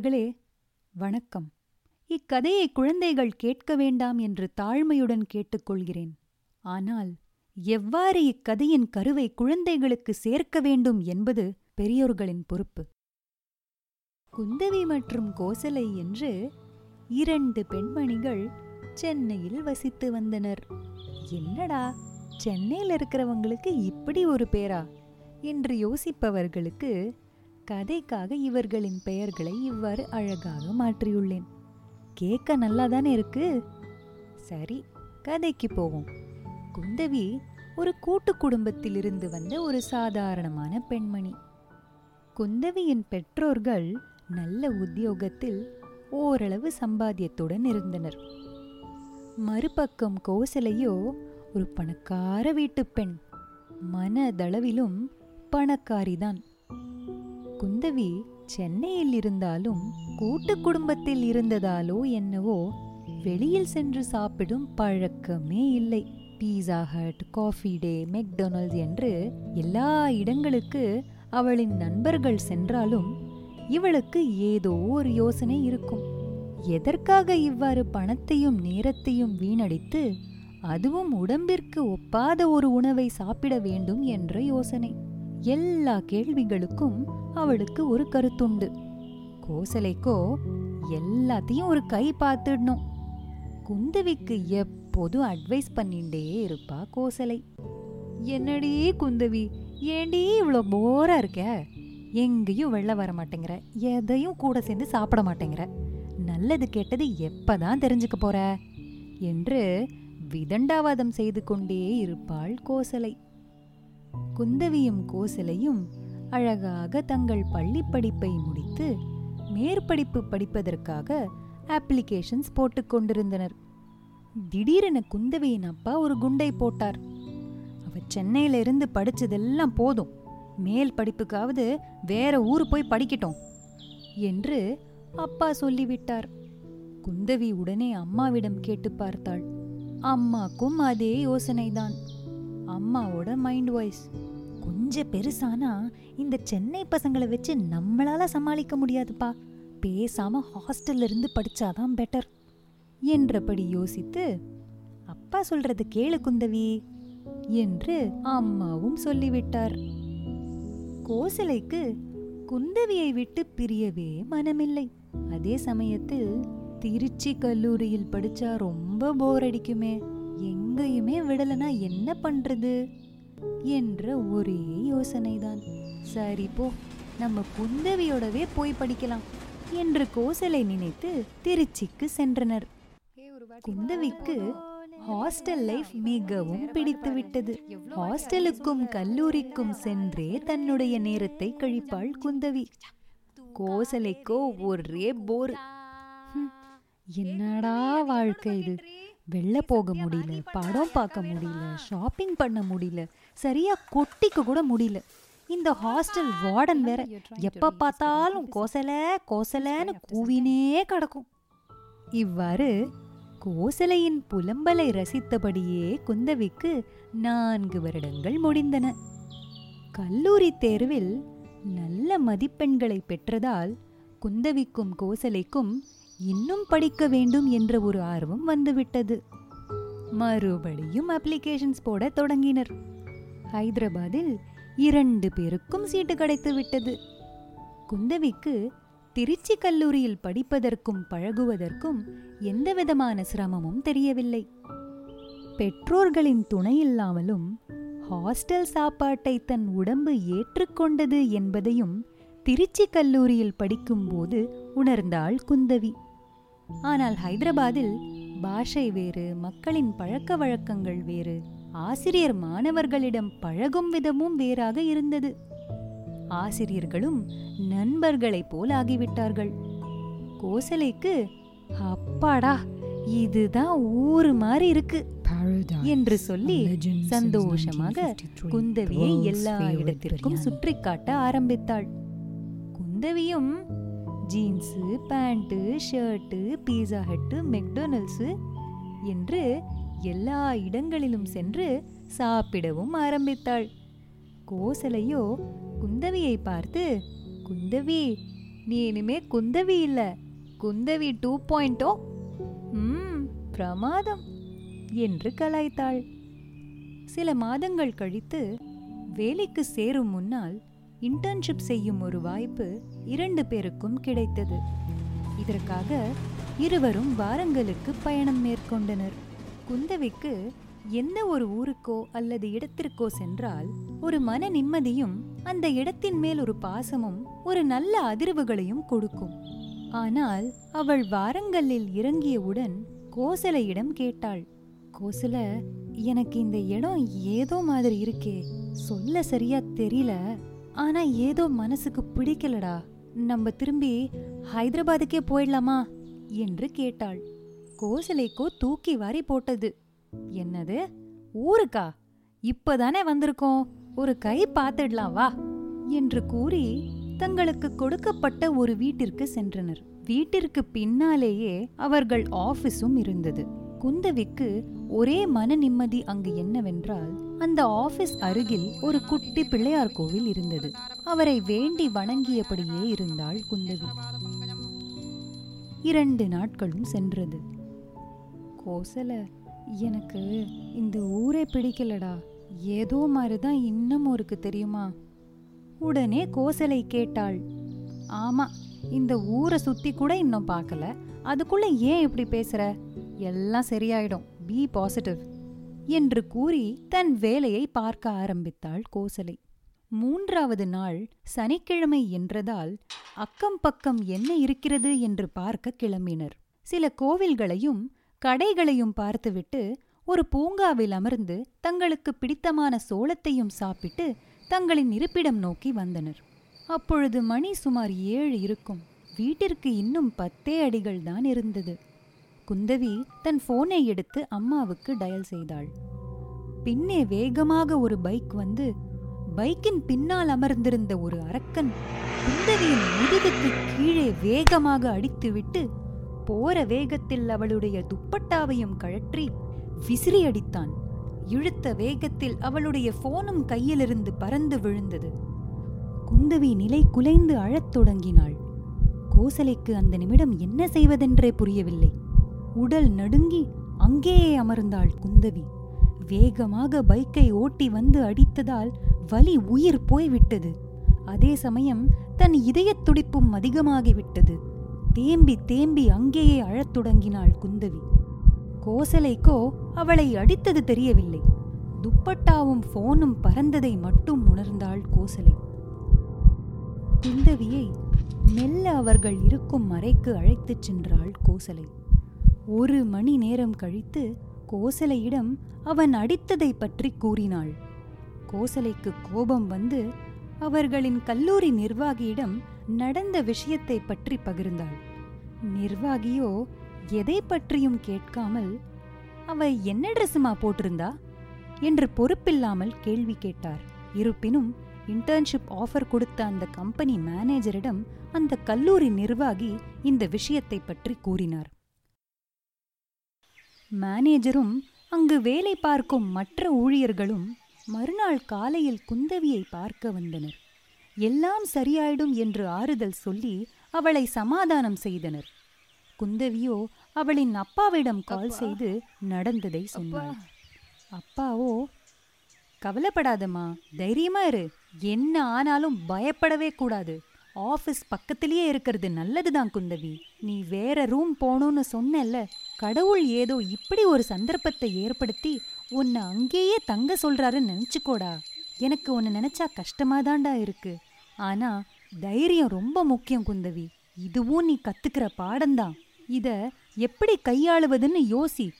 நண்பர்களே வணக்கம். இக்கதையை குழந்தைகள் கேட்க வேண்டாம் என்று தாழ்மையுடன் கேட்டுக்கொள்கிறேன். ஆனால் எவ்வாறு இக்கதையின் கருவை குழந்தைகளுக்கு சேர்க்க வேண்டும் என்பது பெரியோர்களின் பொறுப்பு. குந்தவி மற்றும் கோசலை என்று இரண்டு பெண்மணிகள் சென்னையில் வசித்து வந்தனர். என்னடா சென்னையில் இருக்கிறவங்களுக்கு இப்படி ஒரு பேரா? என்று யோசிப்பவர்களுக்கு கதைக்காக இவர்களின் பெயர்களை இவ்வாறு அழகாக மாற்றியுள்ளேன். கேட்க நல்லா தானே இருக்கு? சரி கதைக்கு போவோம். குந்தவி ஒரு கூட்டு குடும்பத்திலிருந்து வந்த ஒரு சாதாரணமான பெண்மணி. குந்தவியின் பெற்றோர்கள் நல்ல உத்தியோகத்தில் ஓரளவு சம்பாத்தியத்துடன் இருந்தனர். மறுபக்கம் கோசலையோ ஒரு பணக்கார வீட்டுப் பெண். மனதளவிலும் பணக்காரிதான். குந்தவி சென்னையில் இருந்தாலும் கூட்டு குடும்பத்தில் இருந்ததாலோ என்னவோ வெளியில் சென்று சாப்பிடும் பழக்கமே இல்லை. Pizza Hut Coffee Day McDonald's என்று எல்லா இடங்களுக்கு அவளின் நண்பர்கள் சென்றாலும் இவளுக்கு ஏதோ ஒரு யோசனை இருக்கும். எதற்காக இவ்வாறு பணத்தையும் நேரத்தையும் வீணடித்து அதுவும் உடம்பிற்கு ஒப்பாத ஒரு உணவை சாப்பிட வேண்டும் என்ற யோசனை. எல்லா கேள்விகளுக்கும் அவளுக்கு ஒரு கருத்துண்டு. கோசலைக்கோ எல்லாத்தையும் ஒரு கை பார்த்துடணும். குந்தவிக்கு எப்போதும் அட்வைஸ் பண்ணிண்டே இருப்பா கோசலை. என்னடி குந்தவி ஏண்டி இவ்வளோ போரா இருக்க? எங்கேயும் வெளில வர மாட்டேங்கிற. எதையும் கூட சேர்ந்து சாப்பிட மாட்டேங்கிற. நல்லது கெட்டது எப்பதான் தெரிஞ்சுக்க போற? என்று விதண்டாவாதம் செய்து கொண்டே இருப்பாள் கோசலை. குந்தவியும் கோசலையும் அழகாக தங்கள் பள்ளி படிப்பை முடித்து மேற்படிப்பு படிப்பதற்காக அப்ளிகேஷன்ஸ் போட்டுக்கொண்டிருந்தனர் திடீரென குந்தவியின் அப்பா ஒரு குண்டை போட்டார். அவ சென்னையில இருந்து படிச்சதெல்லாம் போதும். மேல் படிப்புக்காவது வேற ஊர் போய் படிக்கட்டும் என்று அப்பா சொல்லிவிட்டார். குந்தவி உடனே அம்மாவிடம் கேட்டு பார்த்தாள். அம்மாக்கும் அதே யோசனைதான். அம்மாவோட மைண்ட் வாய்ஸ் கொஞ்சம் பெருசானா இந்த சென்னை பசங்களை வச்சு நம்மளால சமாளிக்க முடியாதுப்பா. பேசாம ஹாஸ்டல்ல இருந்து படிச்சாதான் பெட்டர் என்றபடி யோசித்து அப்பா சொல்றது கேளு குந்தவி என்று அம்மாவும் சொல்லிவிட்டார். கோசலைக்கு குந்தவியை விட்டு பிரியவே மனமில்லை. அதே சமயத்தில் திருச்சி கல்லூரியில் படிச்சா ரொம்ப போர் அடிக்குமே. எங்கேயுமே விடலைன்னா என்ன பண்றது? என்ற ஒரே யோசனைதான். சரி போ. நம்ம குந்தவியோடவே போய் படிக்கலாம் என்று கோசலை நினைத்து திருச்சிக்கு சென்றனர். குந்தவிக்கு ஹாஸ்டல் லைஃப் மிகவும் பிடித்து விட்டது. ஹாஸ்டலுக்கும் கல்லூரிக்கும் சென்றே தன்னுடைய நேரத்தை கழிப்பாள் குந்தவி. கோசலைக்கோ ஒரே போர். என்னடா வாழ்க்கை இது? வெளில போக முடியல படம் பார்க்க முடியல ஷாப்பிங் பண்ண முடியல சரியா கொட்டிக்க கூட முடியல. இந்த ஹாஸ்டல் வார்டன் வேற எப்ப பார்த்தாலும் கோசல கோசலன்னு கூவினே கிடக்கும். இவ்வாறு கோசலையின் புலம்பலை ரசித்தபடியே குந்தவிக்கு நான்கு வருடங்கள் முடிந்தன. கல்லூரி தேர்வில் நல்ல மதிப்பெண்களை பெற்றதால் குந்தவிக்கும் கோசலைக்கும் இன்னும் படிக்க வேண்டும் என்ற ஒரு ஆர்வம் வந்துவிட்டது. மறுபடியும் அப்ளிகேஷன்ஸ் போட தொடங்கினர். ஹைதராபாத்தில் இரண்டு பேருக்கும் சீட்டு கிடைத்து விட்டது. குந்தவிக்கு திருச்சி கல்லூரியில் படிப்பதற்கும் பழகுவதற்கும் எந்தவிதமான சிரமமும் தெரியவில்லை. பெற்றோர்களின் துணையில்லாமலும் ஹாஸ்டல் சாப்பாட்டை தன் உடம்பு ஏற்றுக்கொண்டது என்பதையும் திருச்சி கல்லூரியில் படிக்கும்போது உணர்ந்தாள் குந்தவி. ஆனால் ஹைதராபாத்தில் பாஷை வேறு மக்களின் பழக்க வழக்கங்கள் வேறு ஆசிரியர் மாணவர்களிடம் பழகும் விதமும் வேறாக இருந்தது. ஆசிரியர்களும் நண்பர்களைப் போல் ஆகிவிட்டார்கள். கோசலைக்கு அப்பாடா இதுதான் ஊரு மாதிரி இருக்கு என்று சொல்லி சந்தோஷமாக குந்தவியை எல்லா இடத்திற்கும் சுற்றி காட்ட ஆரம்பித்தாள். குந்தவியும் jeans pant shirt Pizza Hut McDonald's என்று எல்லா இடங்களிலும் சென்று சாப்பிடவும் ஆரம்பித்தாள். கோசலையோ குந்தவியை பார்த்து குந்தவி நீ இனிமே குந்தவி இல்லை. குந்தவி டூ பாயிண்டோ? ம் பிரமாதம் என்று கலாய்த்தாள். சில மாதங்கள் கழித்து வேலைக்கு சேரும் முன்னால் இன்டர்ன்ஷிப் செய்யும் ஒரு வாய்ப்பு இரண்டு பேருக்கும் கிடைத்தது. இதற்காக இருவரும் வாரங்களுக்கு பயணம் மேற்கொண்டனர். குந்தவிக்கு எந்த ஒரு ஊருக்கோ அல்லது இடத்திற்கோ சென்றால் ஒரு மன நிம்மதியும் அந்த இடத்தின் மேல் ஒரு பாசமும் ஒரு நல்ல அதிர்வுகளையும் கொடுக்கும். ஆனால் அவள் வாரங்களில் இறங்கியவுடன் கோசலையிடம் கேட்டாள். கோசல எனக்கு இந்த இடம் ஏதோ மாதிரி இருக்கே. சொல்ல சரியா தெரியல. ஆனா ஏதோ மனசுக்கு பிடிக்கலடா. நம்ம திரும்பி ஹைதராபாத்துக்கே போயிடலாமா? என்று கேட்டாள். கோசலைக்கோ தூக்கி வாரி போட்டது. என்னது? ஊருக்கா? இப்பதானே வந்திருக்கோம். ஒரு கை பார்த்துடலாம் வா என்று கூறி தங்களுக்கு கொடுக்கப்பட்ட ஒரு வீட்டிற்கு சென்றனர். வீட்டிற்கு பின்னாலேயே அவர்கள் ஆபீஸும் இருந்தது. குந்தவிக்கு ஒரே மன நிம்மதி அங்கு என்னவென்றால் அந்த ஆபீஸ் அருகில் ஒரு குட்டி பிள்ளையார் கோவில் இருந்தது. அவரை வேண்டி வணங்கியபடியே இருந்தாள் குந்தவி. இரண்டு நாட்களும் சென்றது. கோசல எனக்கு இந்த ஊரே பிடிக்கலடா. ஏதோ மாதிரிதான் இன்னமும் ஒருக்கு தெரியுமா? உடனே கோசலை கேட்டாள். ஆமா இந்த ஊரை சுத்தி கூட இன்னும் பார்க்கல. அதுக்குள்ள ஏன் இப்படி பேசுற? எல்லாம் சரியாயிடும். பி பாசிட்டிவ் என்று கூறி தன் வேலையை பார்க்க ஆரம்பித்தாள் கோசலை. மூன்றாவது நாள் சனிக்கிழமை என்றதால் அக்கம் பக்கம் என்ன இருக்கிறது என்று பார்க்க கிளம்பினர். சில கோவில்களையும் கடைகளையும் பார்த்துவிட்டு ஒரு பூங்காவில் அமர்ந்து தங்களுக்கு பிடித்தமான சோளத்தையும் சாப்பிட்டு தங்களின் இருப்பிடம் நோக்கி வந்தனர். அப்பொழுது மணி சுமார் ஏழு இருக்கும். வீட்டிற்கு இன்னும் பத்தே அடிகள் தான் இருந்தது. குந்தவி தன் போனை எடுத்து அம்மாவுக்கு டயல் செய்தாள். பின்னே வேகமாக ஒரு பைக் வந்து பைக்கின் பின்னால் அமர்ந்திருந்த ஒரு அரக்கன் குந்தவியின் முதுகுக்கு கீழே வேகமாக அடித்துவிட்டு போற வேகத்தில் அவளுடைய துப்பட்டாவையும் கழற்றி விசிறி அடித்தான். இழுத்த வேகத்தில் அவளுடைய போனும் கையிலிருந்து பறந்து விழுந்தது. குந்தவி நிலை குலைந்து அழத் தொடங்கினாள். கோசலைக்கு அந்த நிமிடம் என்ன செய்வதென்றே புரியவில்லை. உடல் நடுங்கி அங்கேயே அமர்ந்தாள் குந்தவி. வேகமாக பைக்கை ஓட்டி வந்து அடித்ததால் வலி உயிர் போய்விட்டது. அதே சமயம் தன் இதயத் துடிப்பும் அதிகமாகிவிட்டது. தேம்பி தேம்பி அங்கேயே அழத் தொடங்கினாள் குந்தவி. கோசலைக்கோ அவளை அடித்தது தெரியவில்லை. துப்பட்டாவும் போனும் பறந்ததை மட்டும் உணர்ந்தாள் கோசலை. குந்தவியை மெல்ல அவர்கள் இருக்கும் அறைக்கு அழைத்துச் சென்றாள் கோசலை. ஒரு மணி நேரம் கழித்து கோசலையிடம் அவன் அடித்ததை பற்றி கூறினாள். கோசலைக்கு கோபம் வந்து அவர்களின் கல்லூரி நிர்வாகியிடம் நடந்த விஷயத்தை பற்றி பகிர்ந்தாள். நிர்வாகியோ எதை பற்றியும் கேட்காமல் அவ என்ன ட்ரெஸ்ஸுமா போட்டிருந்தா? என்று பொறுப்பில்லாமல் கேள்வி கேட்டார். இருப்பினும் இன்டர்ன்ஷிப் ஆஃபர் கொடுத்த அந்த கம்பெனி மேனேஜரிடம் அந்த கல்லூரி நிர்வாகி இந்த விஷயத்தை பற்றி கூறினார். மேனேஜரும் அங்கு வேலை பார்க்கும் மற்ற ஊழியர்களும் மறுநாள் காலையில் குந்தவியை பார்க்க வந்தனர். எல்லாம் சரியாயிடும் என்று ஆறுதல் சொல்லி அவளை சமாதானம் செய்தனர். குந்தவியோ அவளின் அப்பாவிடம் கால் செய்து நடந்ததை சொன்னாள். அப்பாவோ கவலைப்படாதம்மா தைரியமா இரு. என்ன ஆனாலும் பயப்படவே கூடாது. ஆஃபீஸ் பக்கத்திலேயே இருக்கிறது நல்லதுதான் குந்தவி. நீ வேற ரூம் போகணும்னு சொன்னல்ல கடவுள் ஏதோ இப்படி ஒரு சந்தர்ப்பத்தை ஏற்படுத்தி உன்னை அங்கேயே தங்க சொல்றாருன்னு நினச்சிக்கோடா. எனக்கு உன்னை நினைச்சா கஷ்டமாதான்டா இருக்கு. ஆனா தைரியம் ரொம்ப முக்கியம் குந்தவி. இதுவும் நீ கத்துக்கிற பாடம்தான். இத எப்படி கையாளுவதுன்னு யோசி.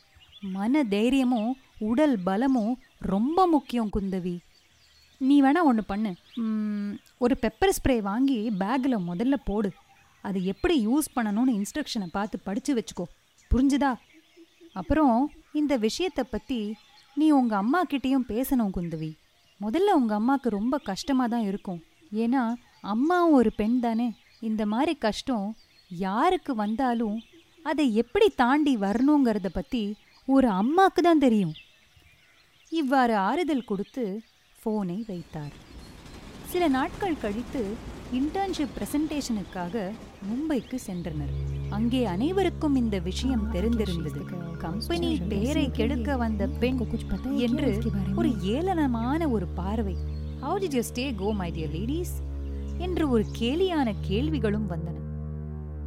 மன தைரியமும் உடல் பலமும் ரொம்ப முக்கியம் குந்தவி. நீ வேணா ஒன்று பண்ணு. ஒரு பெப்பர் ஸ்ப்ரே வாங்கி பேக்கில் முதல்ல போடு. அது எப்படி யூஸ் பண்ணணும்னு இன்ஸ்ட்ரக்ஷனை பார்த்து படித்து வச்சுக்கோ. புரிஞ்சுதா? அப்புறம் இந்த விஷயத்தை பற்றி நீ உங்கள் அம்மா கிட்டேயும் பேசணும் குந்தவி. முதல்ல உங்கள் அம்மாவுக்கு ரொம்ப கஷ்டமாக தான் இருக்கும். ஏன்னா அம்மாவும் ஒரு பெண் தானே. இந்த மாதிரி கஷ்டம் யாருக்கு வந்தாலும் அதை எப்படி தாண்டி வரணுங்கிறத பற்றி ஒரு அம்மாக்கு தான் தெரியும். இவ்வாறு ஆறுதல் கொடுத்து ஃபோனை வைத்தார். சில நாட்கள் கழித்து இன்டர்ன்ஷிப் பிரசன்டேஷனுக்காக மும்பைக்கு சென்றனர். அங்கே அனைவருக்கும் இந்த விஷயம் தெரிந்திருந்தது. கம்பெனி பெயரை கெடுக்க வந்த பெண் என்று ஒரு ஏளனமான ஒரு பார்வை. How did you stay go my dear ladies என்று ஒரு கேலியான கேள்விகளும் வந்தன.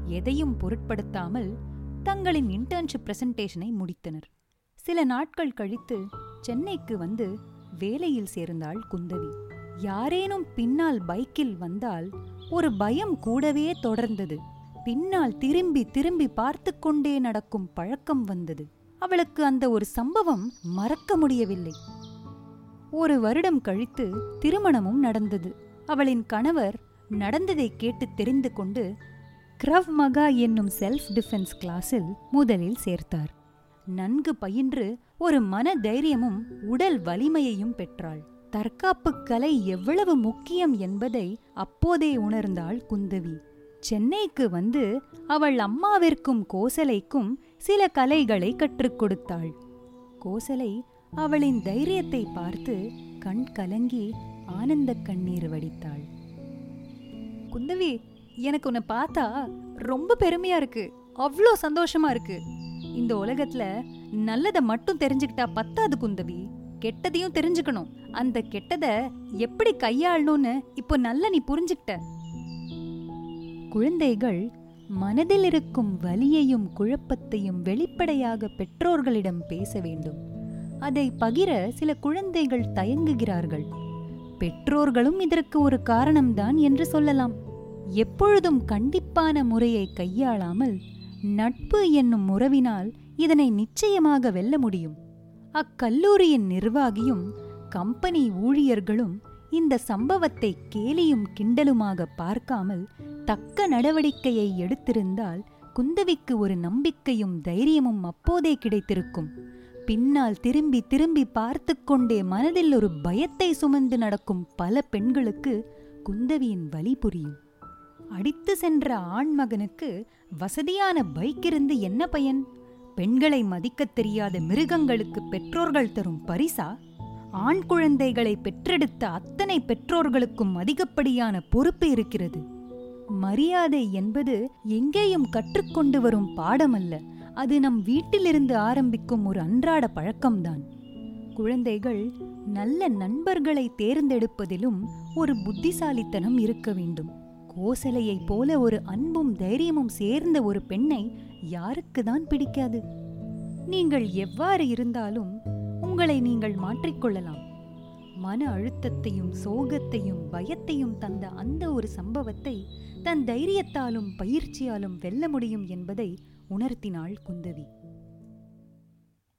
எதையும் பொருட்படுத்தாமல் தங்களின் இன்டர்ன்ஷிப் பிரசன்டேஷனை முடித்தனர். சில நாட்கள் கழித்து சென்னைக்கு வந்து வேலையில் சேர்ந்தாள் குந்தவி. யாரேனும் பின்னால் பைக்கில் வந்தால் ஒரு பயம் கூடவே தொடர்ந்தது. பின்னால் திரும்பி திரும்பி பார்த்து கொண்டே நடக்கும் பழக்கம் வந்தது. அவளுக்கு அந்த ஒரு சம்பவம் மறக்க முடியவில்லை. ஒரு வருடம் கழித்து திருமணமும் நடந்தது. அவளின் கணவர் நடந்ததை கேட்டு தெரிந்து கொண்டு கிரவ் மகா என்னும் செல்ஃப் டிஃபென்ஸ் கிளாஸில் முதலில் சேர்த்தார். நன்கு பயின்று ஒரு மன தைரியமும் உடல் வலிமையையும் பெற்றாள். தற்காப்பு கலை எவ்வளவு முக்கியம் என்பதை அப்போதே உணர்ந்தாள் குந்தவி. சென்னைக்கு வந்து அவள் அம்மாவிற்கும் கோசலைக்கும் சில கலைகளை கற்றுக் கொடுத்தாள். கோசலை அவளின் தைரியத்தை பார்த்து கண் கலங்கி ஆனந்த கண்ணீர் வடித்தாள். குந்தவி எனக்கு உன்னை பார்த்தா ரொம்ப பெருமையா இருக்கு. அவ்வளோ சந்தோஷமா இருக்கு. இந்த உலகத்துல நல்லதை மட்டும் தெரிஞ்சுக்கிட்டா பத்தாது குந்தவி. கெட்டதையும் தெரிஞ்சுக்கணும். அந்த கெட்டத எப்படி கையாளணும்னு இப்போ நல்ல நீ புரிஞ்சுக்கிட்ட. குழந்தைகள் மனதில் இருக்கும் வலியையும் குழப்பத்தையும் வெளிப்படையாக பெற்றோர்களிடம் பேச வேண்டும். அதை பகிர சில குழந்தைகள் தயங்குகிறார்கள். பெற்றோர்களும் இதற்கு ஒரு காரணம்தான் என்று சொல்லலாம். எப்பொழுதும் கண்டிப்பான முறையை கையாளாமல் நட்பு என்னும் உறவினால் இதனை நிச்சயமாக வெல்ல முடியும். அக்கல்லூரியின் நிர்வாகியும் கம்பெனி ஊழியர்களும் இந்த சம்பவத்தை கேலியும் கிண்டலுமாக பார்க்காமல் தக்க நடவடிக்கையை எடுத்திருந்தால் குந்தவிக்கு ஒரு நம்பிக்கையும் தைரியமும் அப்போதே கிடைத்திருக்கும். பின்னால் திரும்பி திரும்பி பார்த்து கொண்டே மனதில் ஒரு பயத்தை சுமந்து நடக்கும் பல பெண்களுக்கு குந்தவியின் வலி புரியும். அடித்து சென்ற ஆண்மகனுக்கு வசதியான பைக் இருந்து என்ன பயன்? பெண்களை மதிக்கத் தெரியாத மிருகங்களுக்கு பெற்றோர்கள் தரும் பரிசா? ஆண் குழந்தைகளை பெற்றெடுத்த அத்தனை பெற்றோர்களுக்கும் அதிகப்படியான பொறுப்பு இருக்கிறது. மரியாதை என்பது எங்கேயும் கற்றுக்கொண்டு வரும் பாடமல்ல. அது நம் வீட்டிலிருந்து ஆரம்பிக்கும் ஒரு அன்றாட பழக்கம்தான். குழந்தைகள் நல்ல நண்பர்களை தேர்ந்தெடுப்பதிலும் ஒரு புத்திசாலித்தனம் இருக்க வேண்டும். கோசலையைப் போல ஒரு அன்பும் தைரியமும் சேர்ந்த ஒரு பெண்ணை யாருக்குதான் பிடிக்காது. நீங்கள் எவ்வாறு இருந்தாலும் உங்களை நீங்கள் மாற்றிக்கொள்ளலாம். மன அழுத்தத்தையும் சோகத்தையும் பயத்தையும் தந்த அந்த ஒரு சம்பவத்தை தன் தைரியத்தாலும் பயிற்சியாலும் வெல்ல முடியும் என்பதை உணர்த்தினாள் குந்தவி.